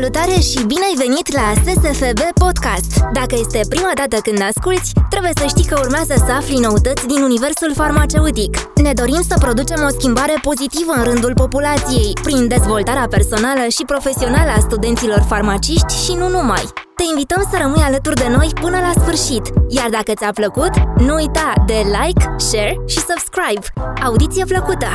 Salutare și bine ai venit la SSFB Podcast! Dacă este prima dată când asculti, trebuie să știi că urmează să afli noutăți din universul farmaceutic. Ne dorim să producem o schimbare pozitivă în rândul populației, prin dezvoltarea personală și profesională a studenților farmaciști și nu numai. Te invităm să rămâi alături de noi până la sfârșit, iar dacă ți-a plăcut, nu uita de like, share și subscribe. Audiție plăcută!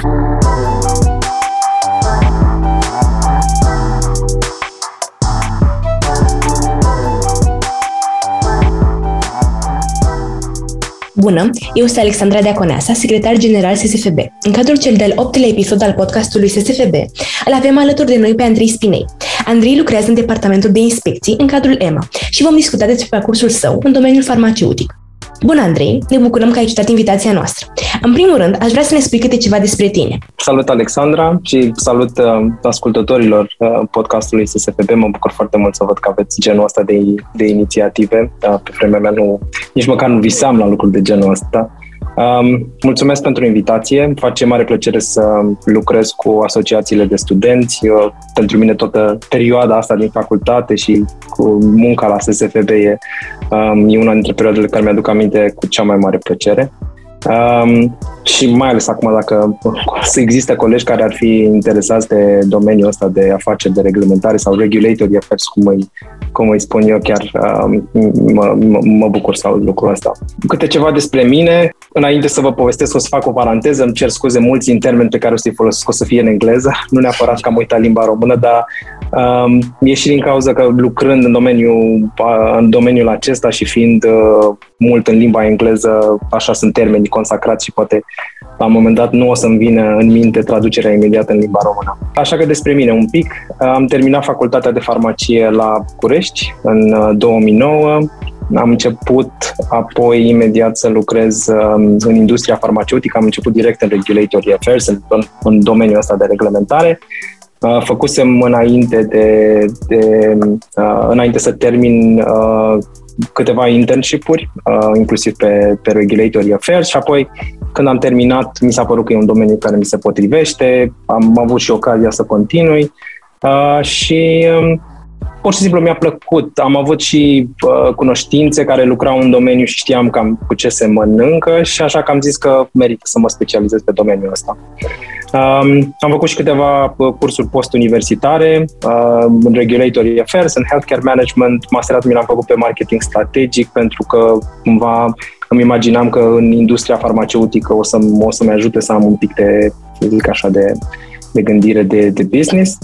Bună, eu sunt Alexandra Deaconeasa, secretar general SSFB. În cadrul cel de-al optelea episod al podcastului SSFB, îl avem alături de noi pe Andrei Spinei. Andrei lucrează în departamentul de inspecții în cadrul EMA și vom discuta despre parcursul său în domeniul farmaceutic. Bună, Andrei! Ne bucurăm că ai acceptat invitația noastră. În primul rând, aș vrea să ne spui câte ceva despre tine. Salut, Alexandra, și salut uh, ascultătorilor uh, podcastului SSFB. Mă bucur foarte mult să văd că aveți genul ăsta de, de inițiative. Uh, pe vremea mea nu, nici măcar nu visam la lucruri de genul ăsta. Um, mulțumesc pentru invitație. Îmi face mare plăcere să lucrez cu asociațiile de studenți. Eu, pentru mine toată perioada asta din facultate și cu munca la SSFB e, um, e una dintre perioadele care mi-aduc aminte cu cea mai mare plăcere. Um, și mai ales acum dacă să există colegi care ar fi interesați de domeniul ăsta de afaceri de reglementare sau regulatory affairs, cum îi, cum îi spun eu, chiar um, mă, mă, mă bucur să aud lucrul ăsta. Câte ceva despre mine, înainte să vă povestesc, o să fac o paranteză, îmi cer scuze mulți în termeni pe care o să-i folosesc, o să fie în engleză, nu neapărat că am uitat limba română, dar um, e și din cauza că lucrând în domeniul, în domeniul acesta și fiind uh, mult în limba engleză, așa sunt termenii consacrați și poate la un moment dat nu o să-mi vină în minte traducerea imediată în limba română. Așa că despre mine un pic. Am terminat facultatea de farmacie la Curești în 2009. Uh, am început apoi imediat să lucrez um, în industria farmaceutică, am început direct în Regulatory Affairs, în, în domeniul ăsta de reglementare. Uh, făcusem înainte de, de uh, înainte să termin câteva internship-uri, inclusiv pe, pe Regulatory Affairs. Și apoi când am terminat, mi s-a părut că e un domeniu care mi se potrivește, am avut și ocazia să continui. Uh, și um, pur și simplu mi-a plăcut. Am avut și uh, cunoștințe care lucrau în domeniu și știam cam cu ce se mănâncă și așa că am zis că merită să mă specializez pe domeniul ăsta. Um, am făcut și câteva uh, cursuri postuniversitare uh, în Regulatory Affairs, în Healthcare Management. Masteratul mi l-am făcut pe marketing strategic pentru că cumva îmi imaginam că în industria farmaceutică o, să, o să-mi ajute să am un pic de, să zic așa, de, de gândire de, de business.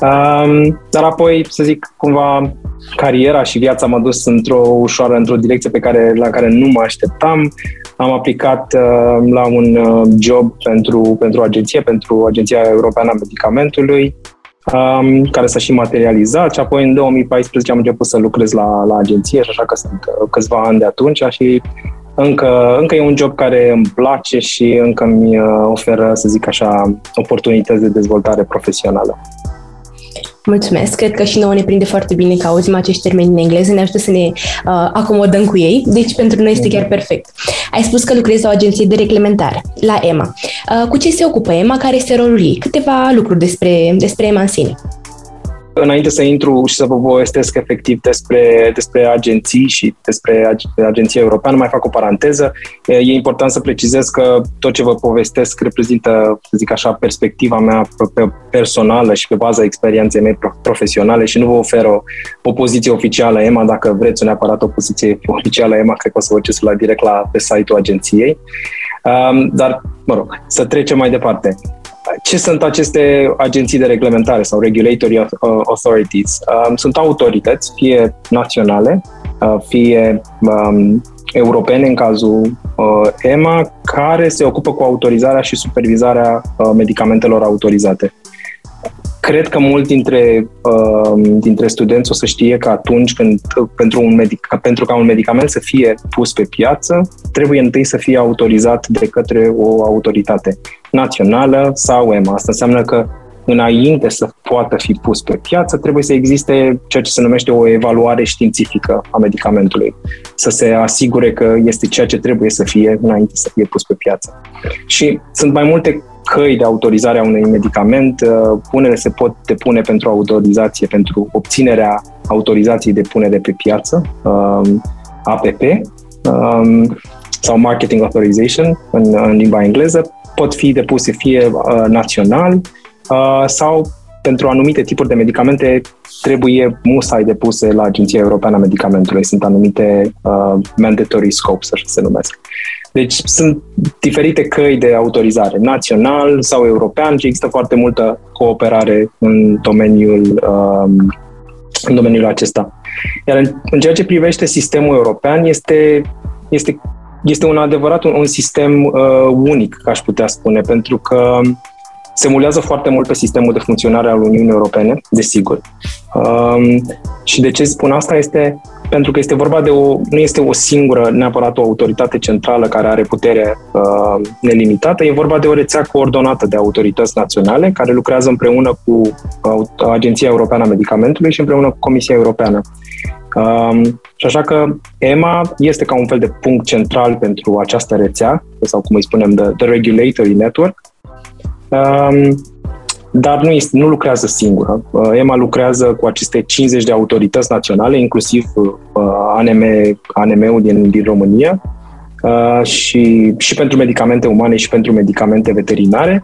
Um, dar apoi, să zic, cumva cariera și viața m-a dus într-o ușoară, într-o direcție pe care, la care nu mă așteptam. Am aplicat uh, la un uh, job pentru, pentru agenție, pentru Agenția Europeană a Medicamentului, um, care s-a și materializat și apoi în 2014 am început să lucrez la, la agenție și așa că sunt uh, câțiva ani de atunci și încă, încă e un job care îmi place și încă mi uh, oferă, să zic așa, oportunități de dezvoltare profesională. Mulțumesc, cred că și nouă ne prinde foarte bine că auzim acești termeni în engleză, ne ajută să ne uh, acomodăm cu ei, deci pentru noi este chiar perfect. Ai spus că lucrezi la o agenție de reglementare, la EMA. Uh, cu ce se ocupă EMA, care este rolul ei? Câteva lucruri despre, despre EMA în sine. Înainte să intru și să vă povestesc efectiv despre, despre agenții și despre Agenția Europeană, mai fac o paranteză. E important să precizez că tot ce vă povestesc reprezintă, să zic așa, perspectiva mea personală și pe baza experienței mele profesionale și nu vă ofer o, o poziție oficială EMA. Dacă vreți neapărat o poziție oficială EMA, cred că o să vă la direct la pe site-ul agenției. Um, dar, mă rog, să trecem mai departe ce sunt aceste agenții de reglementare sau regulatory authorities? Um, sunt autorități, fie naționale, uh, fie um, europene, în cazul uh, EMA, care se ocupă cu autorizarea și supervizarea uh, medicamentelor autorizate. Cred că mult dintre, uh, dintre studenți o să știe că atunci când pentru, un medic, pentru ca un medicament să fie pus pe piață, trebuie întâi să fie autorizat de către o autoritate națională sau EMA. Asta înseamnă că înainte să poată fi pus pe piață, trebuie să existe ceea ce se numește o evaluare științifică a medicamentului, să se asigure că este ceea ce trebuie să fie înainte să fie pus pe piață. Și sunt mai multe căi de autorizare a unui medicament. Uh, unele se pot depune pentru autorizație, pentru obținerea autorizației de punere pe piață, um, APP, um, sau Marketing Authorization în, în limba engleză. Pot fi depuse fie uh, național sau pentru anumite tipuri de medicamente trebuie musai depuse la Agenția Europeană a Medicamentului. Sunt anumite uh, mandatory scopes, așa se numesc. Deci sunt diferite căi de autorizare, național sau european, și există foarte multă cooperare în domeniul, um, în domeniul acesta. Iar în, în ceea ce privește sistemul european, este, este, este un adevărat un, un sistem uh, unic, aș putea spune, pentru că se mulează foarte mult pe sistemul de funcționare al Uniunii Europene, desigur. Um, și de ce spun asta este pentru că este vorba de o, nu este o singură, neapărat o autoritate centrală care are putere uh, nelimitată, e vorba de o rețea coordonată de autorități naționale care lucrează împreună cu uh, Agenția Europeană a Medicamentului și împreună cu Comisia Europeană. Um, și așa că EMA este ca un fel de punct central pentru această rețea, sau cum îi spunem, the, the Regulatory Network, um, dar nu, este, nu lucrează singură. Uh, EMA lucrează cu aceste 50 de autorități naționale, inclusiv uh, ANM, ANM-ul din, din România, uh, și, și pentru medicamente umane și pentru medicamente veterinare.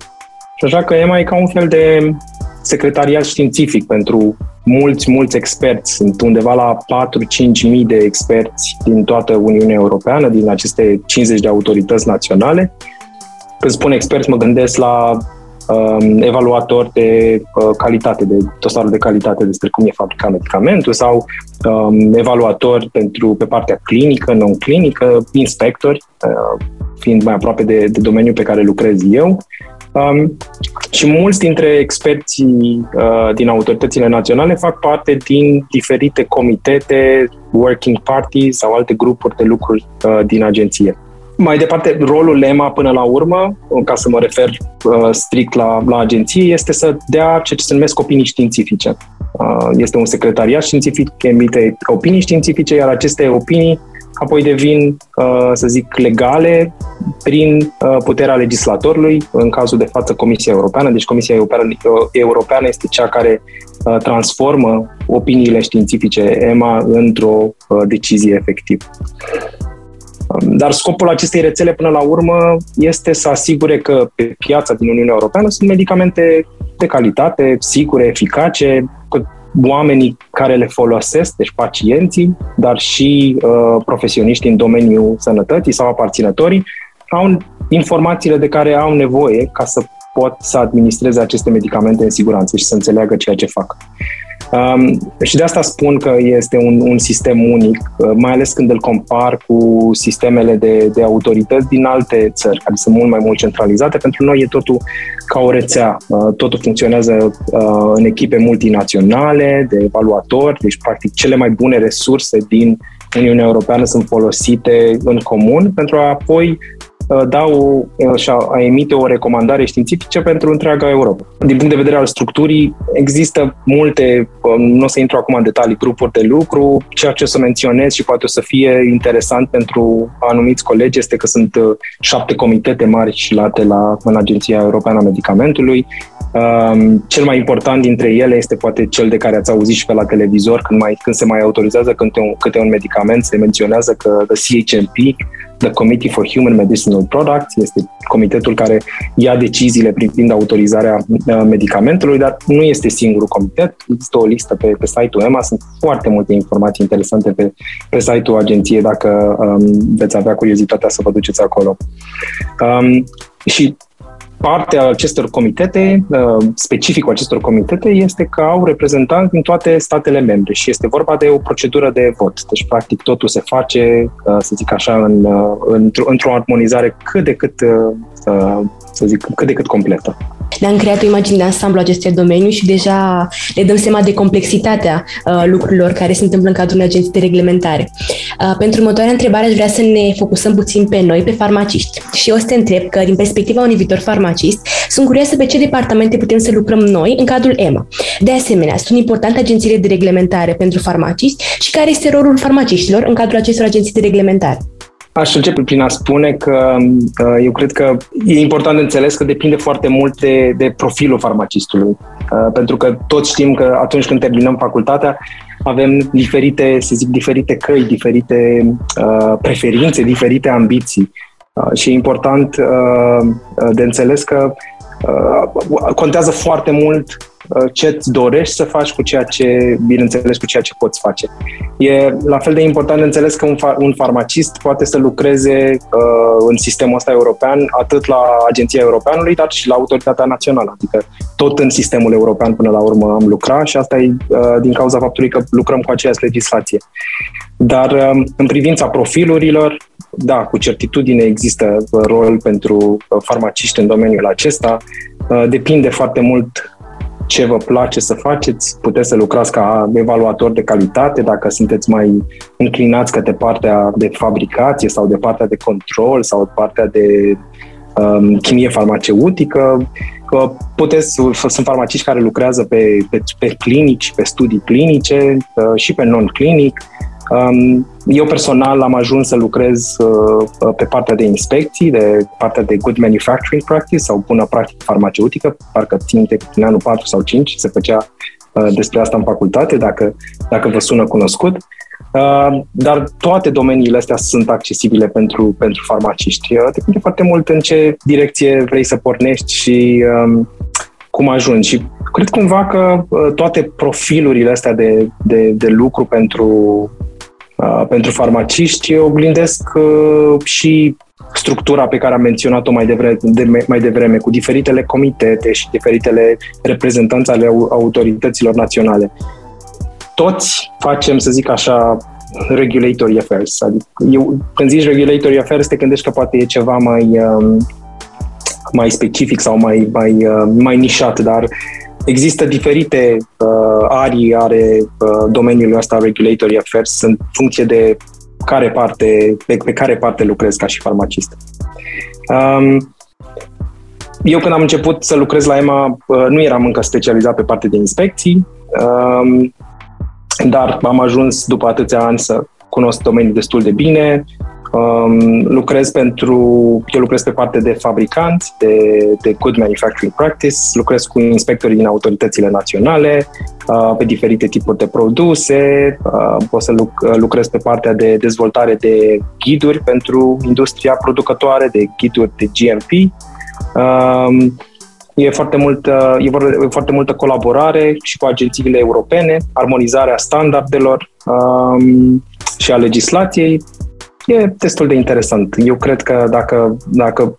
Și așa că EMA e ca un fel de secretariat științific pentru mulți, mulți experți. Sunt undeva la 4-5 mii de experți din toată Uniunea Europeană, din aceste 50 de autorități naționale. Când spun experți, mă gândesc la um, evaluator de uh, calitate, de dosarul de calitate despre cum e fabricat medicamentul sau um, evaluator pentru pe partea clinică, non-clinică, inspectori, uh, fiind mai aproape de, de domeniul pe care lucrez eu. Um, și mulți dintre experții uh, din autoritățile naționale fac parte din diferite comitete, working parties sau alte grupuri de lucruri uh, din agenție. Mai departe, rolul EMA până la urmă, ca să mă refer uh, strict la, la agenție, este să dea ceea ce se numesc opinii științifice. Uh, este un secretariat științific, emite opinii științifice, iar aceste opinii apoi devin, uh, să zic, legale prin uh, puterea legislatorului, în cazul de față Comisia Europeană. Deci Comisia Europeană, uh, Europeană este cea care uh, transformă opiniile științifice EMA într-o uh, decizie efectivă. Dar scopul acestei rețele până la urmă este să asigure că pe piața din Uniunea Europeană sunt medicamente de calitate, sigure, eficace, că oamenii care le folosesc, deci pacienții, dar și uh, profesioniștii în domeniul sănătății sau aparținătorii, au informațiile de care au nevoie ca să pot să administreze aceste medicamente în siguranță și să înțeleagă ceea ce fac. Um, și de asta spun că este un, un sistem unic, uh, mai ales când îl compar cu sistemele de, de autorități din alte țări, care sunt mult mai mult centralizate. Pentru noi e totul ca o rețea. Uh, totul funcționează uh, în echipe multinaționale, de evaluatori, deci practic cele mai bune resurse din Uniunea Europeană sunt folosite în comun pentru a apoi Uh, da o, uh, și a, a emite o recomandare științifică pentru întreaga Europa. Din punct de vedere al structurii, există multe, um, nu o să intru acum în detalii, grupuri de lucru. Ceea ce o să menționez și poate o să fie interesant pentru anumiți colegi este că sunt uh, șapte comitete mari și late la, în Agenția Europeană a Medicamentului. Um, cel mai important dintre ele este poate cel de care ați auzit și pe la televizor când, mai, când se mai autorizează câte un, câte un medicament, se menționează că the CHMP The Committee for Human Medicinal Products este comitetul care ia deciziile privind autorizarea uh, medicamentului, dar nu este singurul comitet. Există o listă pe, pe site-ul EMA, sunt foarte multe informații interesante pe, pe site-ul agenției dacă um, veți avea curiozitatea să vă duceți acolo. Um, și partea acestor comitete, uh, specificul acestor comitete, este că au reprezentanți din toate statele membre și este vorba de o procedură de vot. Deci, practic, totul se face, uh, să zic așa, în, uh, într-o, într-o armonizare cât de cât, să zic, cât de cât completă. Ne-am creat o imagine de ansamblu acestui domeniu și deja ne dăm seama de complexitatea uh, lucrurilor care se întâmplă în cadrul unei agenții de reglementare. Uh, pentru următoarea întrebare aș vrea să ne focusăm puțin pe noi, pe farmaciști. Și eu o să te întreb că, din perspectiva unui viitor farmacist, sunt curioasă pe ce departamente putem să lucrăm noi în cadrul EMA. De asemenea, sunt importante agențiile de reglementare pentru farmaciști și care este rolul farmaciștilor în cadrul acestor agenții de reglementare? Aș începe prin a spune că eu cred că e important de înțeles că depinde foarte mult de, de profilul farmacistului. Pentru că toți știm că atunci când terminăm facultatea, avem diferite, să zic, diferite căi, diferite uh, preferințe, diferite ambiții. Uh, și e important uh, de înțeles că uh, contează foarte mult Uh, ce îți dorești să faci cu ceea ce, bineînțeles, cu ceea ce poți face. E la fel de important de înțeles că un, far, un farmacist poate să lucreze uh, în sistemul ăsta european, atât la Agenția Europeanului, dar și la Autoritatea Națională. Adică tot în sistemul european până la urmă am lucrat și asta e uh, din cauza faptului că lucrăm cu aceeași legislație. Dar uh, în privința profilurilor, da, cu certitudine există rol pentru uh, farmaciști în domeniul acesta. Uh, depinde foarte mult ce vă place să faceți, puteți să lucrați ca evaluator de calitate, dacă sunteți mai înclinați către partea de fabricație sau de partea de control sau de partea de um, chimie farmaceutică. Puteți, sunt farmaciști care lucrează pe, pe, pe clinici, pe studii clinice uh, și pe non-clinic. Um, eu personal am ajuns să lucrez uh, pe partea de inspecții, de partea de good manufacturing practice sau bună practică farmaceutică, parcă țin de în anul 4 sau 5 se făcea uh, despre asta în facultate, dacă, dacă vă sună cunoscut. Uh, dar toate domeniile astea sunt accesibile pentru, pentru farmaciști. Depinde foarte mult în ce direcție vrei să pornești și um, cum ajungi. Și cred cumva că toate profilurile astea de, de, de lucru pentru pentru farmaciști oglindesc și structura pe care am menționat-o mai devreme, de, mai devreme, cu diferitele comitete și diferitele reprezentanți ale autorităților naționale. Toți facem, să zic așa, regulatory affairs. Adică eu, când zici regulatory affairs, te gândești că poate e ceva mai, um, mai specific sau mai, mai, uh, mai nișat, dar Există diferite uh, arii ale uh, domeniului ăsta regulatory affairs în funcție de care parte, pe, pe care parte lucrez ca și farmacist. Um, eu când am început să lucrez la EMA, uh, nu eram încă specializat pe partea de inspecții, um, dar am ajuns după atâția ani să cunosc domeniul destul de bine, Um, lucrez pentru, eu lucrez pe parte de fabricant, de, de good manufacturing practice, lucrez cu inspectorii din autoritățile naționale, uh, pe diferite tipuri de produse, uh, pot să luc- lucrez pe partea de dezvoltare de ghiduri pentru industria producătoare, de ghiduri de GMP. Um, E foarte, multă, e foarte multă colaborare și cu agențiile europene, armonizarea standardelor um, și a legislației e destul de interesant. Eu cred că dacă, dacă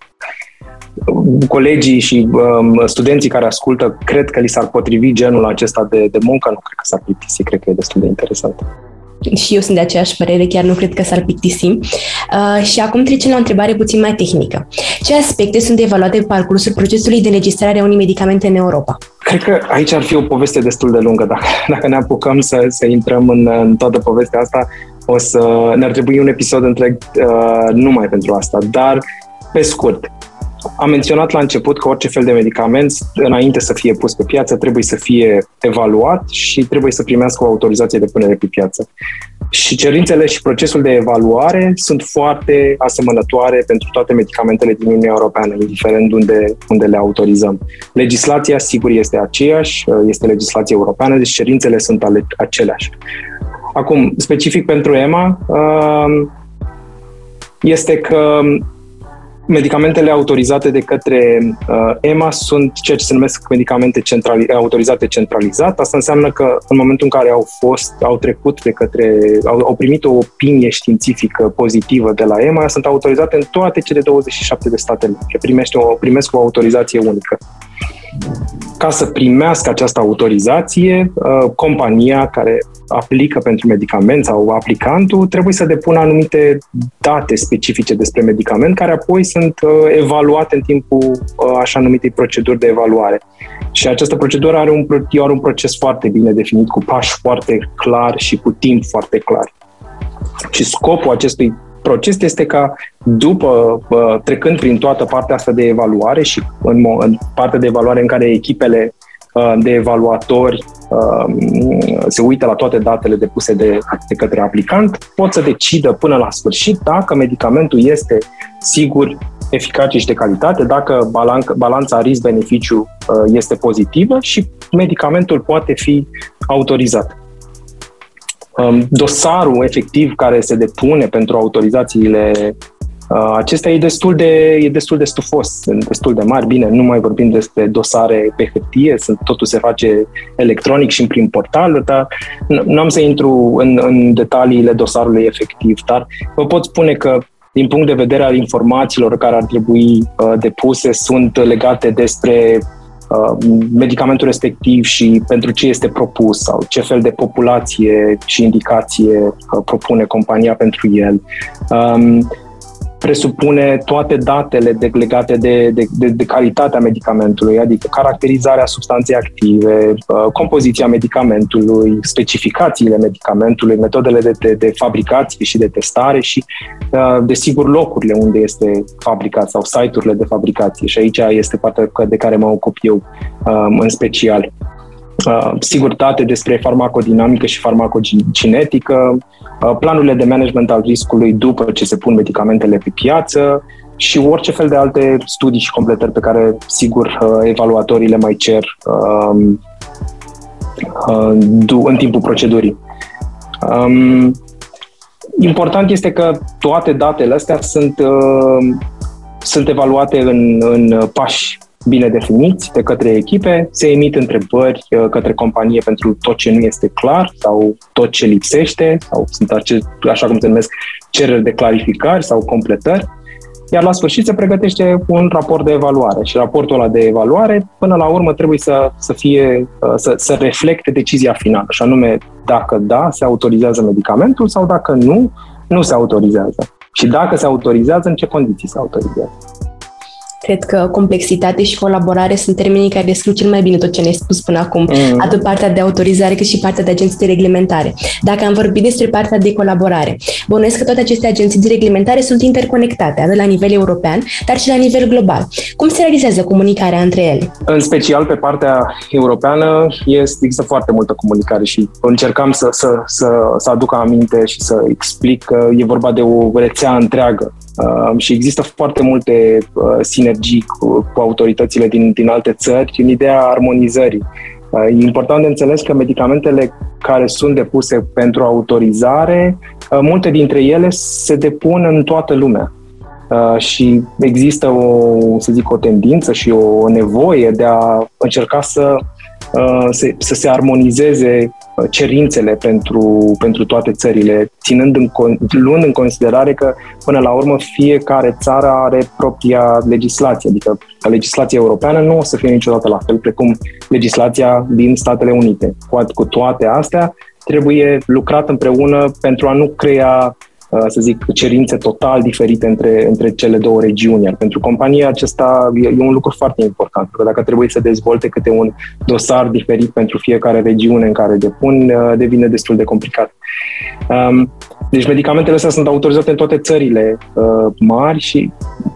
colegii și um, studenții care ascultă cred că li s-ar potrivi genul acesta de, de muncă, nu cred că s-ar plictisi, cred că e destul de interesant. Și eu sunt de aceeași părere, chiar nu cred că s-ar plictisi. Uh, și acum trecem la o întrebare puțin mai tehnică. Ce aspecte sunt evaluate pe parcursul procesului de înregistrare a unui medicament în Europa? Cred că aici ar fi o poveste destul de lungă. Dacă, dacă ne apucăm să, să intrăm în, în toată povestea asta, o să ne-ar trebui un episod întreg uh, numai pentru asta. Dar, pe scurt, am menționat la început că orice fel de medicament, înainte să fie pus pe piață, trebuie să fie evaluat și trebuie să primească o autorizație de punere pe piață. Și cerințele și procesul de evaluare sunt foarte asemănătoare pentru toate medicamentele din Uniunea Europeană, indiferent unde, unde le autorizăm. Legislația, sigur, este aceeași, este legislația europeană, deci cerințele sunt ale, aceleași. Acum, specific pentru EMA, um, este că medicamentele autorizate de către uh, EMA sunt ceea ce se numesc medicamente centrali- autorizate centralizat. Asta înseamnă că în momentul în care au fost, au trecut de către, au, au primit o opinie științifică pozitivă de la EMA, sunt autorizate în toate cele 27 de state membre. Primește o, primesc o autorizație unică. Ca să primească această autorizație, uh, compania care aplică pentru medicament sau aplicantul trebuie să depună anumite date specifice despre medicament care apoi sunt uh, evaluate în timpul uh, așa numitei proceduri de evaluare. Și această procedură are un, are un proces foarte bine definit, cu pași foarte clar și cu timp foarte clar. Și scopul acestui proces este ca după, trecând prin toată partea asta de evaluare și în, în partea de evaluare în care echipele de evaluatori se uită la toate datele depuse de, de către aplicant, pot să decidă până la sfârșit dacă medicamentul este sigur, eficace și de calitate, dacă balanța risc-beneficiu este pozitivă și medicamentul poate fi autorizat. Um, dosarul efectiv care se depune pentru autorizațiile uh, acesta e destul de, e destul de stufos, sunt destul de mari. Bine, nu mai vorbim despre dosare pe hârtie, sunt, totul se face electronic și prin portal, dar nu am să intru în, în detaliile dosarului efectiv, dar vă pot spune că din punct de vedere al informațiilor care ar trebui uh, depuse, sunt legate despre Uh, medicamentul respectiv și pentru ce este propus sau ce fel de populație și indicație uh, propune compania pentru el. Um, presupune toate datele de, legate de, de, de, de calitatea medicamentului, adică caracterizarea substanței active, uh, compoziția medicamentului, specificațiile medicamentului, metodele de, de, de fabricație și de testare și, uh, desigur, locurile unde este fabricat sau site-urile de fabricație. Și aici este partea de care mă ocup eu um, în special. Uh, sigurtate despre farmacodinamică și farmacocinetică, Uh, planurile de management al riscului după ce se pun medicamentele pe piață și orice fel de alte studii și completări pe care, sigur, uh, evaluatorii le mai cer um, uh, în timpul procedurii. Um, important este că toate datele astea sunt, sunt evaluate în, în pași bine definiți de către echipe, se emit întrebări uh, către companie pentru tot ce nu este clar sau tot ce lipsește, sau sunt ace- așa cum se numesc cereri de clarificări sau completări, iar la sfârșit se pregătește un raport de evaluare și raportul ăla de evaluare până la urmă trebuie să, să fie uh, să, să reflecte decizia finală, și anume dacă da, se autorizează medicamentul sau dacă nu, nu se autorizează. Și dacă se autorizează, în ce condiții se autorizează. Cred că complexitate și colaborare sunt termenii care descriu cel mai bine tot ce ne-ai spus până acum, mm. atât partea de autorizare cât și partea de agenții de reglementare. Dacă am vorbit despre partea de colaborare, bănuiesc că toate aceste agenții de reglementare sunt interconectate, atât la nivel european, dar și la nivel global. Cum se realizează comunicarea între ele? În special pe partea europeană este, există foarte multă comunicare și încercam să, să, să, să aduc aminte și să explic că e vorba de o rețea întreagă Uh, și există foarte multe uh, sinergii cu, cu autoritățile din, din alte țări în ideea armonizării. Uh, e important de înțeles că medicamentele care sunt depuse pentru autorizare, uh, multe dintre ele se depun în toată lumea. Uh, și există o, să zic, o tendință și o nevoie de a încerca să, uh, să, să se armonizeze cerințele pentru, pentru toate țările, ținând în, luând în considerare că, până la urmă, fiecare țară are propria legislație, adică legislația europeană nu o să fie niciodată la fel precum legislația din Statele Unite. Cu, cu toate astea, trebuie lucrat împreună pentru a nu crea Uh, să zic, cerințe total diferite între, între cele două regiuni. Iar pentru compania acesta e, e un lucru foarte important, pentru că dacă trebuie să dezvolte câte un dosar diferit pentru fiecare regiune în care depun, uh, devine destul de complicat. Um, deci medicamentele astea sunt autorizate în toate țările uh, mari și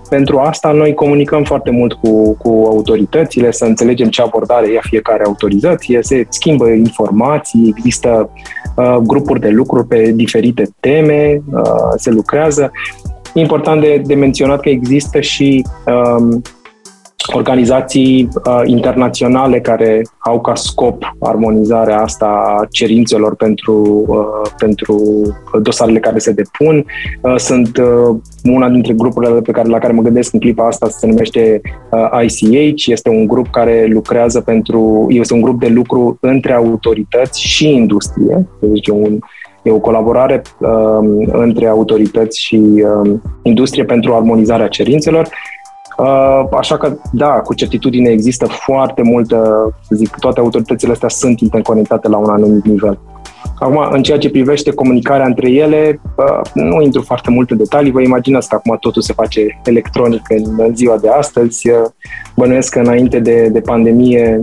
pentru asta noi comunicăm foarte mult cu, cu autoritățile, să înțelegem ce abordare ia fiecare autorizație, se schimbă informații, există uh, grupuri de lucru pe diferite teme, uh, se lucrează. Important de, de menționat că există și um, organizații uh, internaționale care au ca scop armonizarea asta a cerințelor pentru, uh, pentru dosarele care se depun. Uh, sunt uh, una dintre grupurile pe care, la care mă gândesc în clipa asta se numește uh, ICH, este un grup care lucrează pentru, este un grup de lucru între autorități și industrie, deci un, E o colaborare uh, între autorități și uh, industrie pentru armonizarea cerințelor. Uh, așa că, da, cu certitudine există foarte multă, să zic, toate autoritățile astea sunt interconectate la un anumit nivel. Acum, în ceea ce privește comunicarea între ele, uh, nu intru foarte multe detalii, vă imaginați că acum totul se face electronic în ziua de astăzi. Uh, bănuiesc că înainte de, de pandemie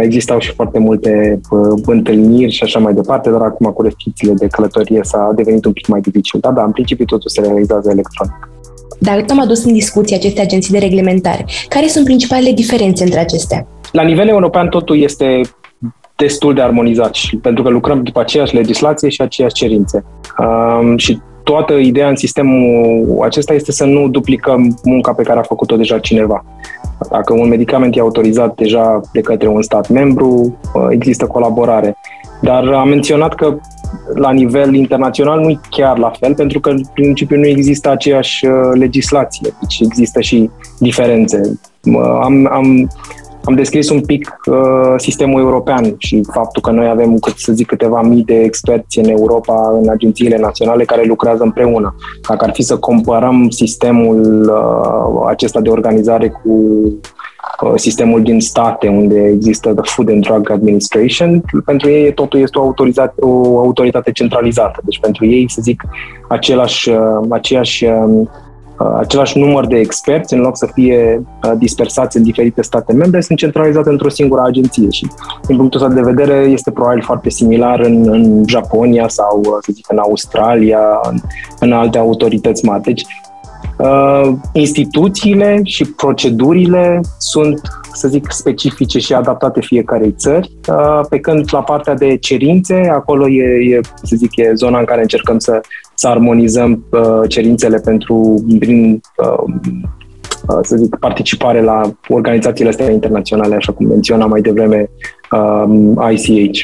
existau și foarte multe întâlniri și așa mai departe, dar acum cu restricțiile de călătorie s-a devenit un pic mai dificil. Da, da, în principiu totul se realizează electronic. Dacă am adus în discuție aceste agenții de reglementare, care sunt principalele diferențe între acestea? la nivel european totul este destul de armonizat și pentru că lucrăm după aceeași legislație și aceeași cerințe. Um, și toată ideea în sistemul acesta este să nu duplicăm munca pe care a făcut-o deja cineva. Dacă un medicament e autorizat deja de către un stat membru, uh, există colaborare. Dar am menționat că la nivel internațional nu e chiar la fel, pentru că în principiu nu există aceeași uh, legislație, deci există și diferențe. Am, am am descris un pic uh, sistemul european și faptul că noi avem, cât să zic, câteva mii de experți în Europa, în agențiile naționale care lucrează împreună. Dacă ar fi să comparăm sistemul uh, acesta de organizare cu uh, sistemul din state unde există the Food and Drug Administration, pentru ei totul este o, autoritate, o autoritate centralizată. Deci pentru ei, să zic, același, uh, aceeași uh, Uh, același număr de experți, în loc să fie uh, dispersați în diferite state membre, sunt centralizate într-o singură agenție și, din punctul ăsta de vedere, este probabil foarte similar în, în Japonia sau, uh, să zic, în Australia, în, în alte autorități mari. Deci, uh, instituțiile și procedurile sunt, să zic, specifice și adaptate fiecarei țări, uh, pe când la partea de cerințe, acolo e, e, să zic, e zona în care încercăm să să armonizăm uh, cerințele pentru, prin, uh, uh, să zic, participare la organizațiile astea internaționale, așa cum menționam mai devreme um, ICH.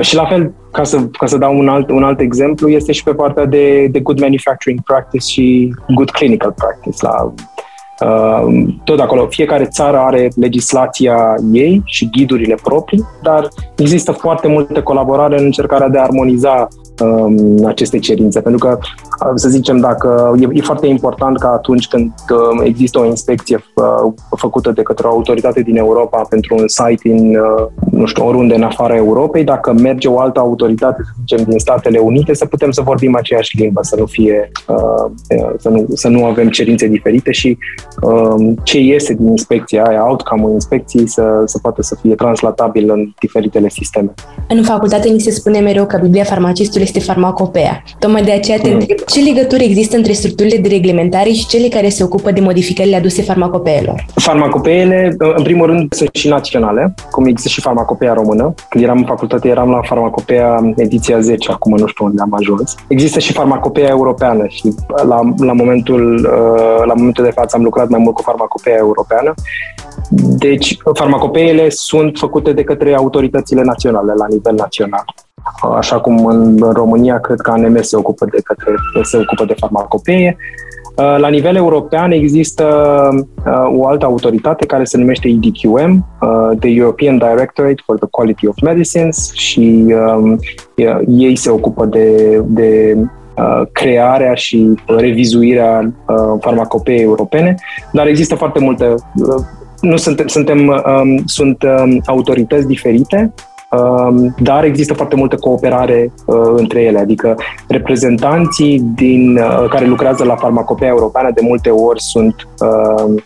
Și la fel, ca să, ca să dau un alt, un alt exemplu, este și pe partea de, de good manufacturing practice și good clinical practice. La, uh, tot acolo, fiecare țară are legislația ei și ghidurile proprii, dar există foarte multă colaborare în încercarea de a armoniza um, aceste cerințe. Pentru că, uh, să zicem, dacă e, e foarte important că atunci când uh, există o inspecție uh, făcută de către o autoritate din Europa pentru un site din, uh, nu știu, oriunde în afara Europei, dacă merge o altă autoritate, să zicem, din Statele Unite, să putem să vorbim aceeași limbă, să nu fie, uh, să, nu, să nu avem cerințe diferite și uh, ce iese din inspecția aia, outcome-ul inspecției, să, să poată să fie translatabil în diferitele sisteme. În facultate ni se spune mereu că Biblia farmacistului este farmacopea. Tocmai de aceea te mm. întreb ce legături există între structurile de reglementare și cele care se ocupă de modificările aduse farmacopeelor? Farmacopeele, în primul rând, sunt și naționale, cum există și farmacopea română. Când eram în facultate, eram la farmacopea ediția 10, acum nu știu unde am ajuns. Există și farmacopea europeană și la, la, momentul, uh, la momentul de față am lucrat mai mult cu farmacopea europeană. Deci, farmacopeele sunt făcute de către autoritățile naționale, la nivel național. Așa cum în România, cred că ANM se ocupă de, către, se ocupă de farmacopee. Uh, la nivel european există uh, o altă autoritate care se numește EDQM, uh, the European Directorate for the Quality of Medicines și um, ei se ocupă de, de crearea și revizuirea farmacopeei europene, dar există foarte multe nu suntem, suntem um, sunt um, autorități diferite Um, dar există foarte multă cooperare uh, între ele, adică reprezentanții din, uh, care lucrează la farmacopea europeană de multe ori sunt uh,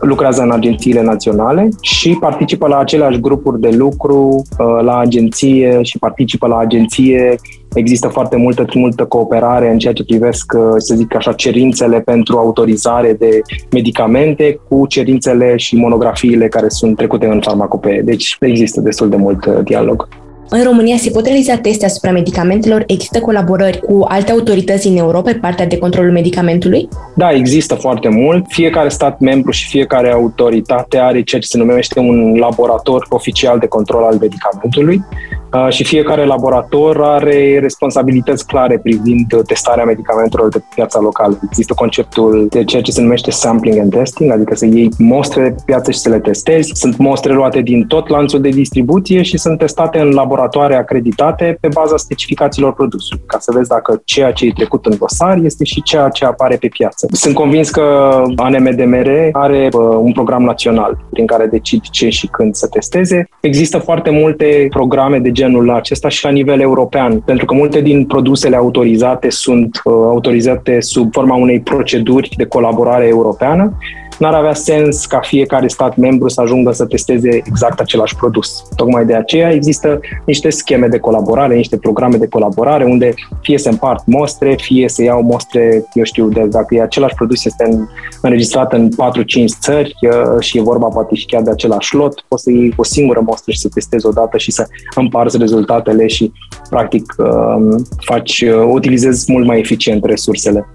lucrează în agențiile naționale și participă la aceleași grupuri de lucru la agenție și participă la agenție Există foarte multă, multă cooperare în ceea ce privesc, uh, să zic așa, cerințele pentru autorizare de medicamente cu cerințele și monografiile care sunt trecute în farmacopee. Deci există destul de mult uh, dialog. În România se pot realiza teste asupra medicamentelor? Există colaborări cu alte autorități în Europa pe partea de controlul medicamentului? Da, există foarte mult. Fiecare stat membru și fiecare autoritate are ceea ce se numește un laborator oficial de control al medicamentului uh, și fiecare laborator are responsabilități clare privind testarea medicamentelor de piața locală. Există conceptul de ceea ce se numește sampling and testing, adică să iei mostre de piață și să le testezi. Sunt mostre luate din tot lanțul de distribuție și sunt testate în laborator laboratoare acreditate pe baza specificațiilor produsului, ca să vezi dacă ceea ce e trecut în dosar este și ceea ce apare pe piață. Sunt convins că ANMDMR are uh, un program național prin care decid ce și când să testeze. Există foarte multe programe de genul acesta și la nivel european, pentru că multe din produsele autorizate sunt uh, autorizate sub forma unei proceduri de colaborare europeană n-ar avea sens ca fiecare stat membru să ajungă să testeze exact același produs. Tocmai de aceea există niște scheme de colaborare, niște programe de colaborare unde fie se împart mostre, fie se iau mostre, eu știu, de, dacă e același produs este înregistrat în 4-5 țări uh, și e vorba poate și chiar de același lot, poți să iei o singură mostră și să testezi odată și să împarți rezultatele și practic uh, faci, uh, utilizezi mult mai eficient resursele.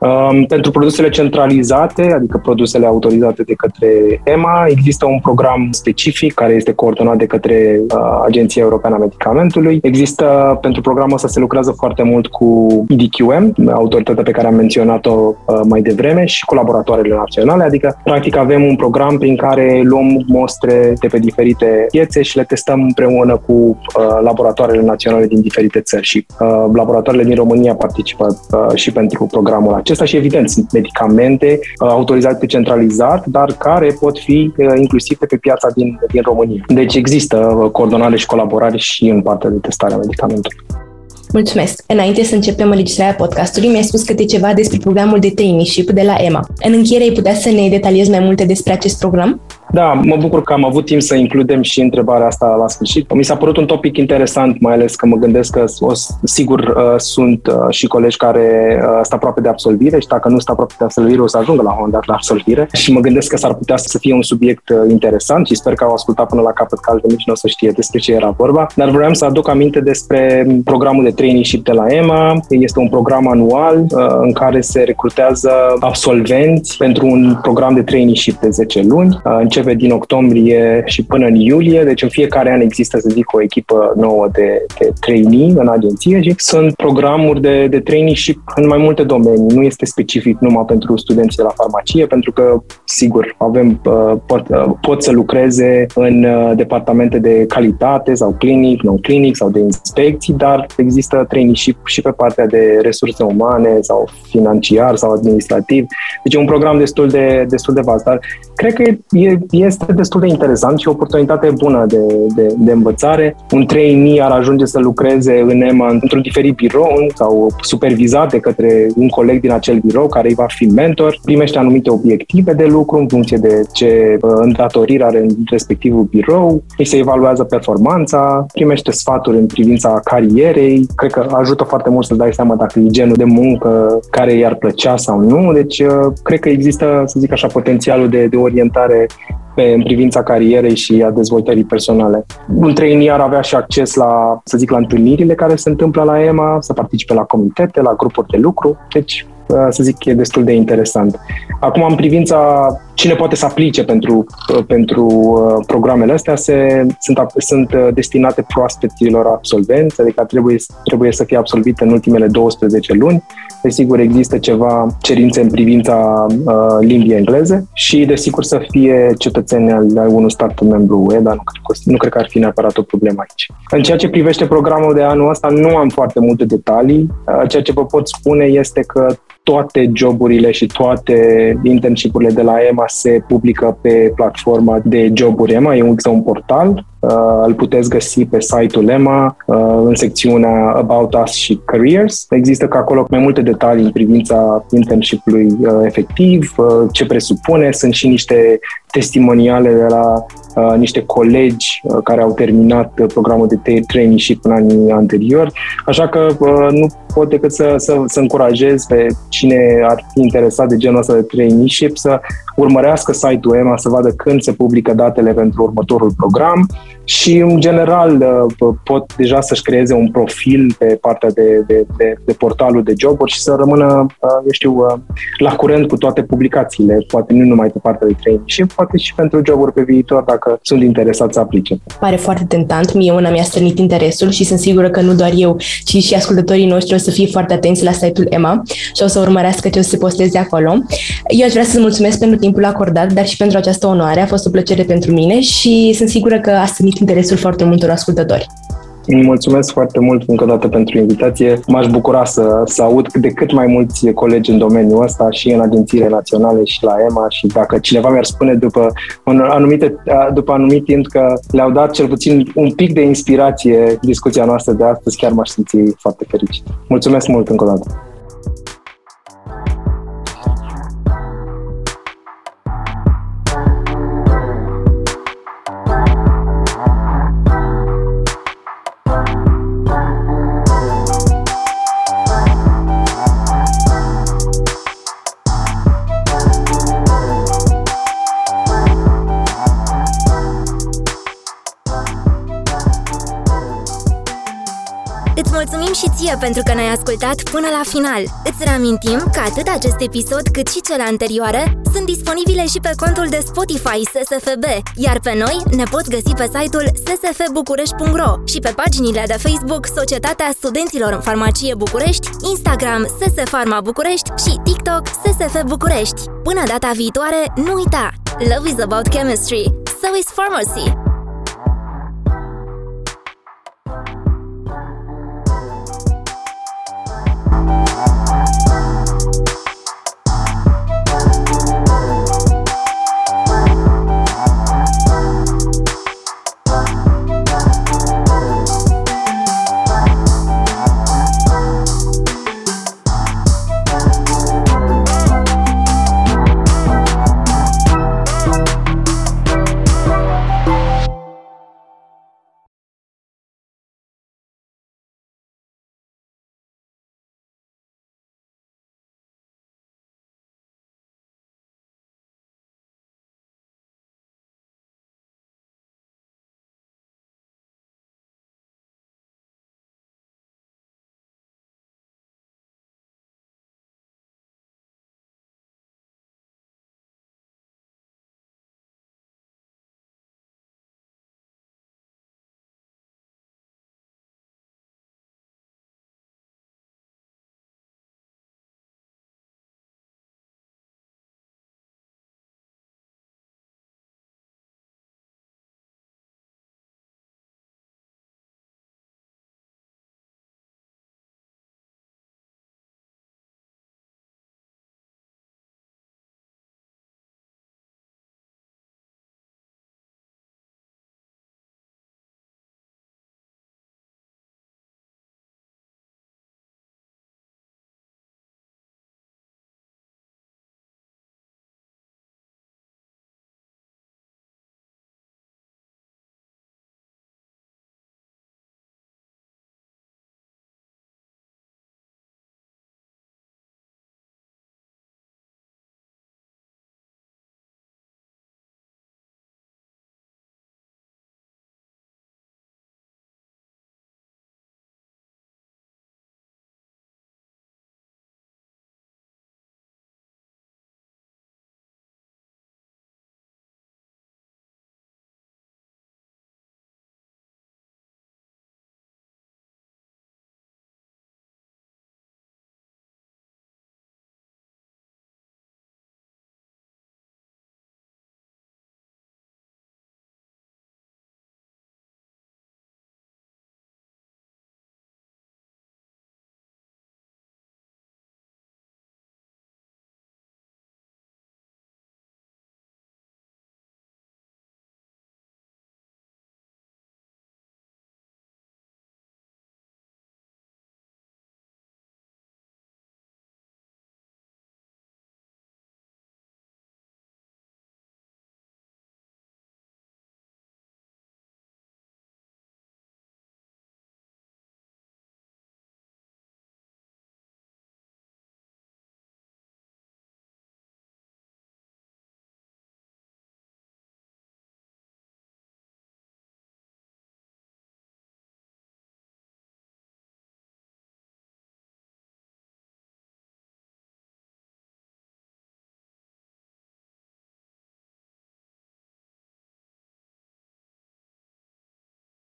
Um, pentru produsele centralizate, adică produsele autorizate de către EMA, există un program specific care este coordonat de către uh, Agenția Europeană a Medicamentului. Există, pentru programul ăsta se lucrează foarte mult cu IDQM, autoritatea pe care am menționat-o uh, mai devreme, și cu laboratoarele naționale, adică practic avem un program prin care luăm mostre de pe diferite piețe și le testăm împreună cu uh, laboratoarele naționale din diferite țări și uh, laboratoarele din România participă uh, și pentru programul acesta acesta și evident sunt medicamente uh, autorizate centralizat, dar care pot fi uh, inclusive pe piața din, din România. Deci există uh, coordonare și colaborare și în partea de testare a medicamentului. Mulțumesc! Înainte să începem înregistrarea podcastului, mi-ai spus câte ceva despre programul de traineeship de la EMA. În încheiere, ai putea să ne detaliezi mai multe despre acest program? Da, mă bucur că am avut timp să includem și întrebarea asta la sfârșit. Mi s-a părut un topic interesant, mai ales că mă gândesc că o, sigur uh, sunt uh, și colegi care uh, stau aproape de absolvire și dacă nu stau aproape de absolvire o să ajungă la un dat la absolvire și mă gândesc că s-ar putea să fie un subiect uh, interesant și sper că au ascultat până la capăt că altfel nici nu o să știe despre ce era vorba. Dar vreau să aduc aminte despre programul de traineeship de la EMA. Este un program anual uh, în care se recrutează absolvenți pentru un program de traineeship de 10 luni. Uh, începe din octombrie și până în iulie, deci în fiecare an există, să zic, o echipă nouă de, de trainee în agenție și sunt programuri de, de traineeship în mai multe domenii. Nu este specific numai pentru studenții de la farmacie, pentru că, sigur, avem, uh, pot, uh, pot să lucreze în departamente de calitate sau clinic, non-clinic sau de inspecții, dar există traineeship și pe partea de resurse umane sau financiar sau administrativ. Deci e un program destul de, destul de vast, dar cred că e, este destul de interesant și o oportunitate bună de, de, de învățare. Un trainee ar ajunge să lucreze în EMA într-un diferit birou sau supervizat de către un coleg din acel birou care îi va fi mentor, primește anumite obiective de lucru în funcție de ce uh, îndatorire are în respectivul birou, îi se evaluează performanța, primește sfaturi în privința carierei, cred că ajută foarte mult să dai seama dacă e genul de muncă care i-ar plăcea sau nu, deci uh, cred că există, să zic așa, potențialul de, de orientare pe, în privința carierei și a dezvoltării personale. Un trainee ar avea și acces la, să zic, la întâlnirile care se întâmplă la EMA, să participe la comitete, la grupuri de lucru, deci Uh, să zic, e destul de interesant. Acum, în privința cine poate să aplice pentru, uh, pentru uh, programele astea, se, sunt, sunt destinate proaspeților absolvenți, adică trebuie, trebuie să fie absolvite în ultimele 12 luni. Desigur, există ceva cerințe în privința uh, limbii engleze și, desigur, să fie cetățeni al, al unui stat membru UE, dar nu cred, că, nu cred că ar fi neapărat o problemă aici. În ceea ce privește programul de anul ăsta, nu am foarte multe detalii. Uh, ceea ce vă pot spune este că toate joburile și toate internshipurile de la EMA se publică pe platforma de joburi EMA. E un, un portal Uh, îl puteți găsi pe site-ul EMA uh, în secțiunea About Us și Careers. Există ca acolo mai multe detalii în privința internship-ului uh, efectiv, ce presupune. Sunt și niște testimoniale de la uh, niște colegi uh, care au terminat uh, programul de traineeship în anii anteriori, așa că uh, nu pot decât să, să, să încurajez pe cine ar fi interesat de genul ăsta de traineeship să urmărească site-ul EMA, să vadă când se publică datele pentru următorul program și, în general, uh, pot deja să-și creeze un profil pe partea de, de, de, de portalul de joburi și să rămână, uh, eu știu, uh, la curent cu toate publicațiile, poate nu numai pe partea de training, și poate și pentru joburi pe viitor, dacă sunt interesați să aplice. Pare foarte tentant. Mie una mi-a strânit interesul și sunt sigură că nu doar eu, ci și ascultătorii noștri o să fie foarte atenți la site-ul EMA și o să urmărească ce o să se posteze acolo. Eu aș vrea să-ți mulțumesc pentru timpul acordat, dar și pentru această onoare. A fost o plăcere pentru mine și sunt sigură că a strânit interesul foarte multor ascultători. Mulțumesc foarte mult încă o dată pentru invitație. M-aș bucura să, să aud de cât mai mulți colegi în domeniul ăsta și în agențiile naționale și la EMA și dacă cineva mi-ar spune după, un anumite, după anumit timp că le-au dat cel puțin un pic de inspirație discuția noastră de astăzi, chiar m-aș simți foarte fericit. Mulțumesc mult încă o dată. Mulțumim și ție pentru că ne-ai ascultat până la final. Îți reamintim că atât acest episod cât și cele anterioare sunt disponibile și pe contul de Spotify SSFB, iar pe noi ne poți găsi pe site-ul ssfbucurești.ro și pe paginile de Facebook Societatea Studenților în Farmacie București, Instagram SS Farma București și TikTok SSF București. Până data viitoare, nu uita! Love is about chemistry, so is pharmacy.